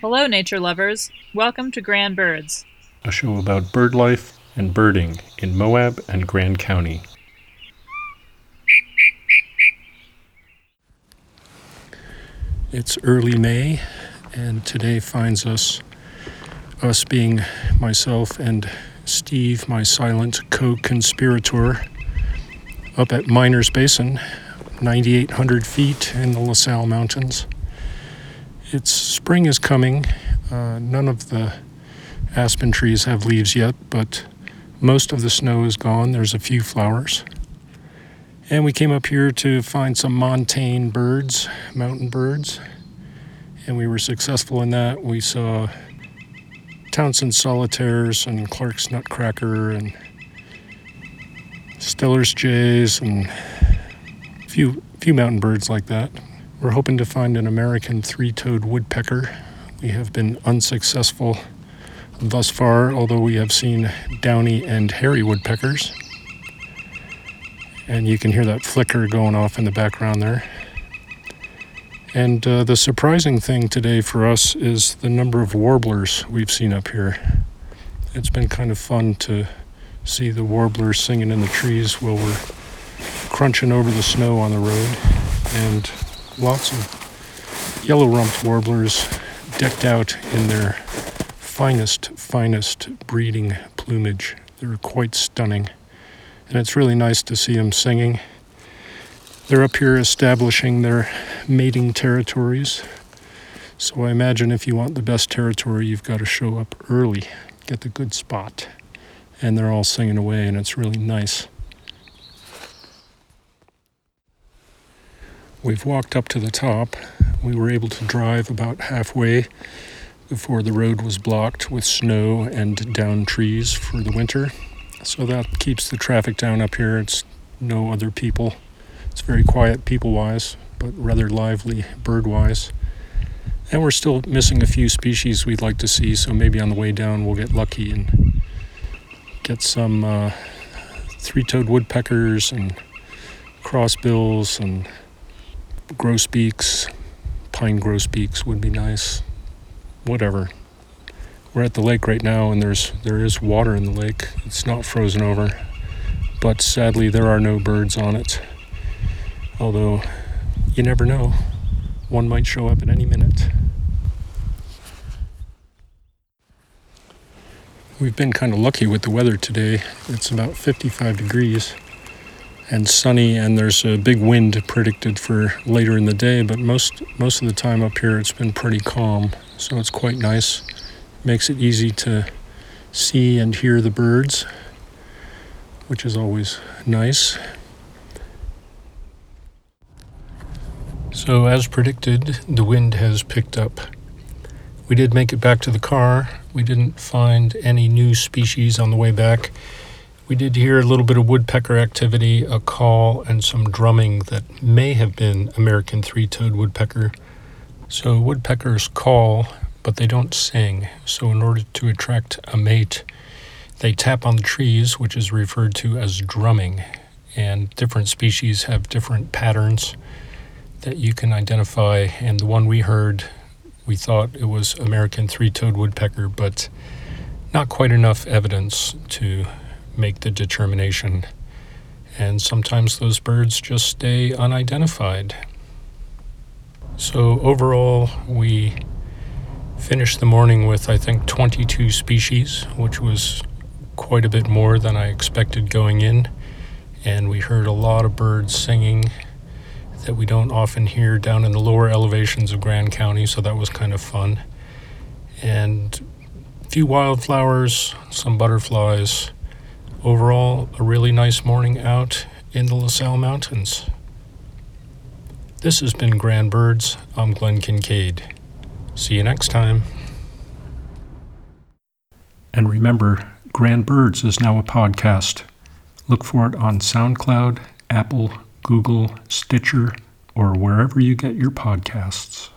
Hello, nature lovers. Welcome to Grand Birds. a show about bird life and birding in Moab and Grand County. It's early May, and today finds us, us being myself and Steve, my silent co conspirator, up at Miners Basin, 9,800 feet in the La Sal Mountains. It's spring is coming. Uh, none of the aspen trees have leaves yet, but most of the snow is gone. There's a few flowers. And we came up here to find some montane birds, mountain birds, and we were successful in that. We saw Townsend solitaires and Clark's nutcracker and Steller's jays and a few few mountain birds like that. We're hoping to find an American three-toed woodpecker. We have been unsuccessful thus far, although we have seen downy and hairy woodpeckers. And you can hear that flicker going off in the background there. And uh, the surprising thing today for us is the number of warblers we've seen up here. It's been kind of fun to see the warblers singing in the trees while we're crunching over the snow on the road. And lots of yellow rumped warblers decked out in their finest, finest breeding plumage. They're quite stunning. And it's really nice to see them singing. They're up here establishing their mating territories. So I imagine if you want the best territory, you've got to show up early, get the good spot. And they're all singing away, and it's really nice. We've walked up to the top. We were able to drive about halfway before the road was blocked with snow and down trees for the winter. So that keeps the traffic down up here. It's no other people. It's very quiet people wise, but rather lively bird wise. And we're still missing a few species we'd like to see, so maybe on the way down we'll get lucky and get some uh, three toed woodpeckers and crossbills and grosbeaks. Pine grosbeaks would be nice whatever. We're at the lake right now, and there's there is water in the lake. It's not frozen over, but sadly there are no birds on it. Although, you never know, one might show up at any minute. We've been kind of lucky with the weather today. It's about 55 degrees and sunny and there's a big wind predicted for later in the day but most most of the time up here it's been pretty calm. So it's quite nice. Makes it easy to see and hear the birds which is always nice. So as predicted the wind has picked up. We did make it back to the car. We didn't find any new species on the way back we did hear a little bit of woodpecker activity, a call, and some drumming that may have been American three toed woodpecker. So, woodpeckers call, but they don't sing. So, in order to attract a mate, they tap on the trees, which is referred to as drumming. And different species have different patterns that you can identify. And the one we heard, we thought it was American three toed woodpecker, but not quite enough evidence to make the determination. And sometimes those birds just stay unidentified. So, overall, we finished the morning with, I think, 22 species, which was quite a bit more than I expected going in. And we heard a lot of birds singing that we don't often hear down in the lower elevations of Grand County, so that was kind of fun. And a few wildflowers, some butterflies, Overall, a really nice morning out in the La Sal Mountains. This has been Grand Birds. I'm Glenn Kincaid. See you next time. And remember, Grand Birds is now a podcast. Look for it on SoundCloud, Apple, Google, Stitcher, or wherever you get your podcasts.